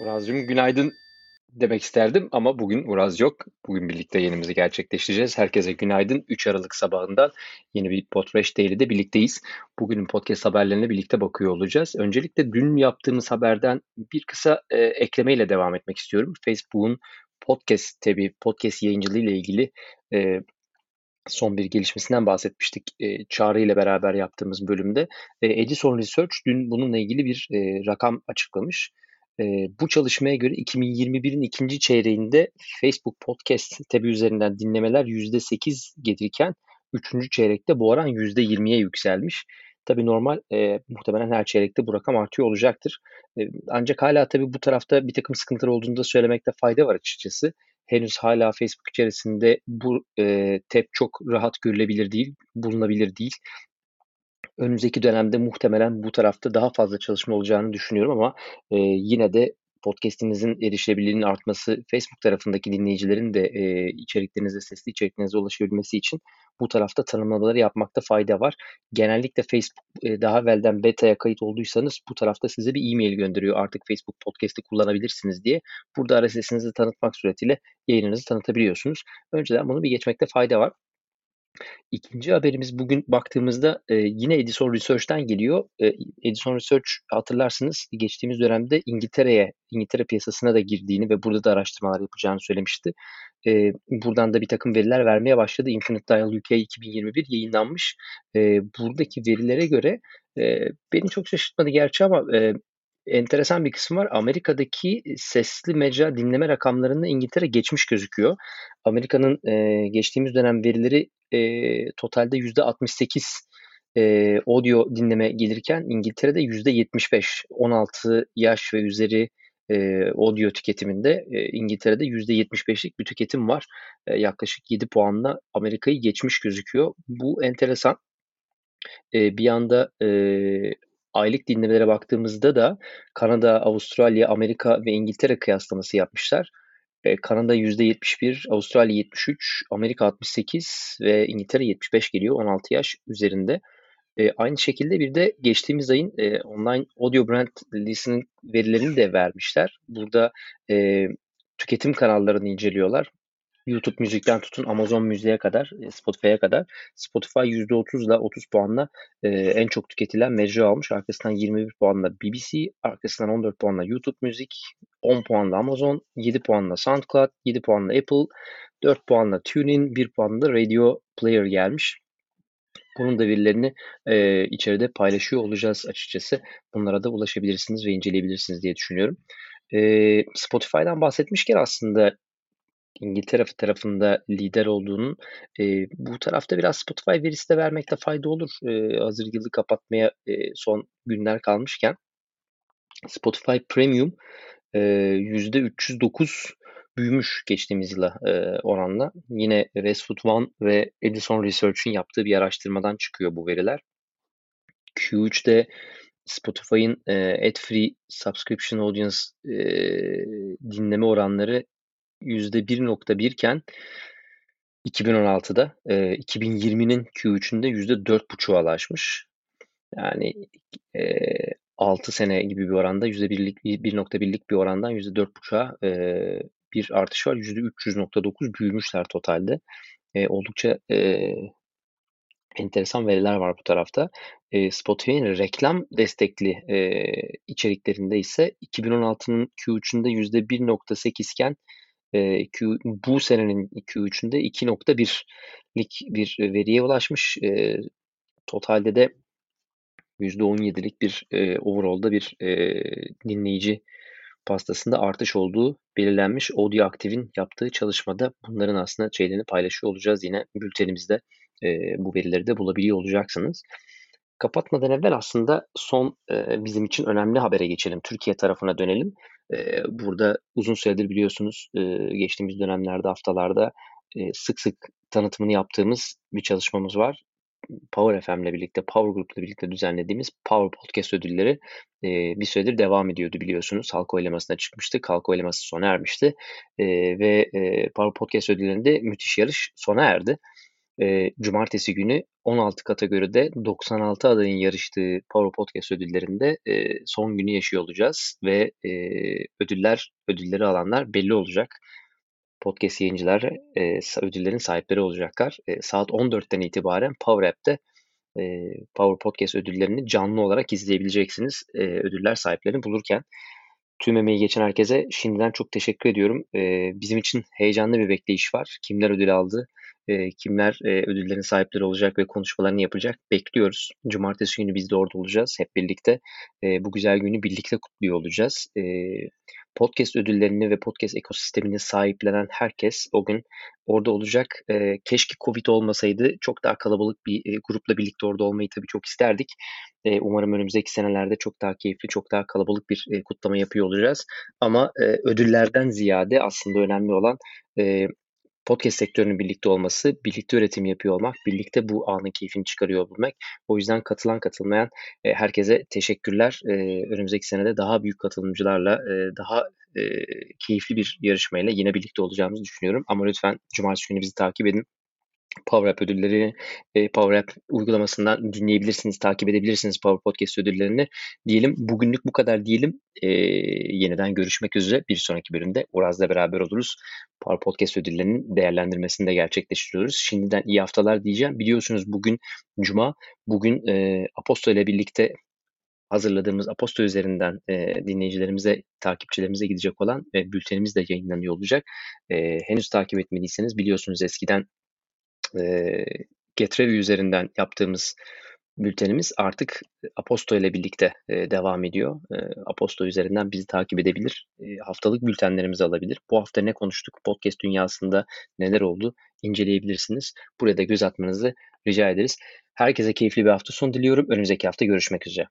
Uraz'cığım günaydın demek isterdim ama bugün Uraz yok. Bugün birlikte yayınımızı gerçekleştireceğiz. Herkese günaydın. 3 Aralık sabahından yeni bir Podfresh Daily'de birlikteyiz. Bugünün podcast haberlerine birlikte bakıyor olacağız. Öncelikle dün yaptığımız haberden bir kısa e, eklemeyle devam etmek istiyorum. Facebook'un podcast tabi podcast yayıncılığı ile ilgili e, son bir gelişmesinden bahsetmiştik e, Çağrı ile beraber yaptığımız bölümde. E, Edison Research dün bununla ilgili bir e, rakam açıklamış. E, bu çalışmaya göre 2021'in ikinci çeyreğinde Facebook Podcast tabi üzerinden dinlemeler %8 gelirken üçüncü çeyrekte bu oran %20'ye yükselmiş. Tabii normal e, muhtemelen her çeyrekte bu rakam artıyor olacaktır. E, ancak hala tabii bu tarafta bir takım sıkıntılar olduğunu da söylemekte fayda var açıkçası henüz hala Facebook içerisinde bu e, tep çok rahat görülebilir değil, bulunabilir değil. Önümüzdeki dönemde muhtemelen bu tarafta daha fazla çalışma olacağını düşünüyorum ama e, yine de podcast'inizin erişilebilirliğinin artması, Facebook tarafındaki dinleyicilerin de e, içeriklerinize, sesli içeriklerinize ulaşabilmesi için bu tarafta tanımlamaları yapmakta fayda var. Genellikle Facebook e, daha evvelden beta'ya kayıt olduysanız bu tarafta size bir e-mail gönderiyor. Artık Facebook Podcast'i kullanabilirsiniz diye. Burada RSS'inizi tanıtmak suretiyle yayınınızı tanıtabiliyorsunuz. Önceden bunu bir geçmekte fayda var. İkinci haberimiz bugün baktığımızda e, yine Edison Research'ten geliyor. E, Edison Research hatırlarsınız geçtiğimiz dönemde İngiltere'ye, İngiltere piyasasına da girdiğini ve burada da araştırmalar yapacağını söylemişti. E, buradan da bir takım veriler vermeye başladı. Infinite Dial UK 2021 yayınlanmış. E, buradaki verilere göre e, beni çok şaşırtmadı gerçi ama e, enteresan bir kısım var. Amerika'daki sesli mecra dinleme rakamlarında İngiltere geçmiş gözüküyor. Amerika'nın e, geçtiğimiz dönem verileri e, totalde %68 e, audio dinleme gelirken İngiltere'de %75. 16 yaş ve üzeri e, audio tüketiminde e, İngiltere'de %75'lik bir tüketim var. E, yaklaşık 7 puanla Amerika'yı geçmiş gözüküyor. Bu enteresan. E, bir yanda e, aylık dinlemelere baktığımızda da Kanada, Avustralya, Amerika ve İngiltere kıyaslaması yapmışlar. E, Kanada %71, Avustralya 73, Amerika 68 ve İngiltere 75 geliyor 16 yaş üzerinde. E, aynı şekilde bir de geçtiğimiz ayın e, online audio brand listening verilerini de vermişler. Burada tüketim kanallarını inceliyorlar. YouTube müzikten tutun Amazon müziğe kadar, e, Spotify'a kadar. Spotify %30 ile 30 puanla e, en çok tüketilen mecra almış. Arkasından 21 puanla BBC, arkasından 14 puanla YouTube müzik, 10 puanla Amazon, 7 puanla SoundCloud, 7 puanla Apple, 4 puanla TuneIn, 1 puanla Radio Player gelmiş. Bunun da verilerini e, içeride paylaşıyor olacağız açıkçası. Bunlara da ulaşabilirsiniz ve inceleyebilirsiniz diye düşünüyorum. E, Spotify'dan bahsetmişken aslında İngiltere tarafında lider olduğunun e, bu tarafta biraz Spotify verisi de vermekte fayda olur. E, hazır yılı kapatmaya e, son günler kalmışken Spotify Premium e, %309 büyümüş geçtiğimiz yıla e, oranla. Yine Westwood One ve Edison Research'in yaptığı bir araştırmadan çıkıyor bu veriler. Q3'te Spotify'ın e, ad-free subscription audience e, dinleme oranları %1.1 iken 2016'da e, 2020'nin Q3'ünde %4.5'a ulaşmış. Yani e, 6 sene gibi bir oranda %1'lik 1.1'lik bir orandan %4.5'a e, bir artış var. %300.9 büyümüşler totalde. E, oldukça e, enteresan veriler var bu tarafta. E, Spotify'ın reklam destekli e, içeriklerinde ise 2016'nın Q3'ünde %1.8 iken e, Q, bu senenin Q3'ünde 2.1'lik bir veriye ulaşmış. E, totalde de %17'lik bir e, overall'da bir e, dinleyici pastasında artış olduğu belirlenmiş. Audio Active'in yaptığı çalışmada bunların aslında şeylerini paylaşıyor olacağız. Yine bültenimizde e, bu verileri de bulabiliyor olacaksınız. Kapatmadan evvel aslında son e, bizim için önemli habere geçelim. Türkiye tarafına dönelim. Burada uzun süredir biliyorsunuz geçtiğimiz dönemlerde, haftalarda sık sık tanıtımını yaptığımız bir çalışmamız var. Power FM'le birlikte, Power Group'la birlikte düzenlediğimiz Power Podcast ödülleri e, bir süredir devam ediyordu biliyorsunuz. Halka oylamasına çıkmıştı. Halka oylaması sona ermişti. E, ve e, Power Podcast ödüllerinde müthiş yarış sona erdi. E, cumartesi günü 16 kategoride 96 adayın yarıştığı Power Podcast ödüllerinde e, son günü yaşıyor olacağız ve e, ödüller ödülleri alanlar belli olacak. Podcast yayıncılar e, ödüllerin sahipleri olacaklar. E, saat 14'ten itibaren Power App'te e, Power Podcast ödüllerini canlı olarak izleyebileceksiniz. E, ödüller sahiplerini bulurken. Tüm emeği geçen herkese şimdiden çok teşekkür ediyorum. E, bizim için heyecanlı bir bekleyiş var. Kimler ödül aldı, e, kimler e, ödüllerin sahipleri olacak ve konuşmalarını yapacak bekliyoruz. Cumartesi günü biz de orada olacağız hep birlikte. E, bu güzel günü birlikte kutluyor olacağız. E, podcast ödüllerini ve podcast ekosistemini sahiplenen herkes o gün orada olacak. E, keşke Covid olmasaydı çok daha kalabalık bir e, grupla birlikte orada olmayı tabii çok isterdik. E, umarım önümüzdeki senelerde çok daha keyifli, çok daha kalabalık bir e, kutlama yapıyor olacağız. Ama e, ödüllerden ziyade aslında önemli olan e, podcast sektörünün birlikte olması, birlikte üretim yapıyor olmak, birlikte bu anın keyfini çıkarıyor olmak. O yüzden katılan katılmayan e, herkese teşekkürler. E, önümüzdeki senede daha büyük katılımcılarla, e, daha e, keyifli bir yarışmayla yine birlikte olacağımızı düşünüyorum. Ama lütfen cumartesi günü bizi takip edin. Power ödülleri e, uygulamasından dinleyebilirsiniz, takip edebilirsiniz Power Podcast ödüllerini. Diyelim bugünlük bu kadar diyelim. E, yeniden görüşmek üzere bir sonraki bölümde Uraz'la beraber oluruz. Power Podcast ödüllerinin değerlendirmesini de gerçekleştiriyoruz. Şimdiden iyi haftalar diyeceğim. Biliyorsunuz bugün Cuma, bugün e, Aposto ile birlikte hazırladığımız Aposto üzerinden e, dinleyicilerimize, takipçilerimize gidecek olan e, bültenimiz de yayınlanıyor olacak. E, henüz takip etmediyseniz biliyorsunuz eskiden e, Getrevi üzerinden yaptığımız bültenimiz artık Aposto ile birlikte e, devam ediyor. E, Aposto üzerinden bizi takip edebilir. E, haftalık bültenlerimizi alabilir. Bu hafta ne konuştuk? Podcast dünyasında neler oldu? inceleyebilirsiniz. Buraya da göz atmanızı rica ederiz. Herkese keyifli bir hafta sonu diliyorum. Önümüzdeki hafta görüşmek üzere.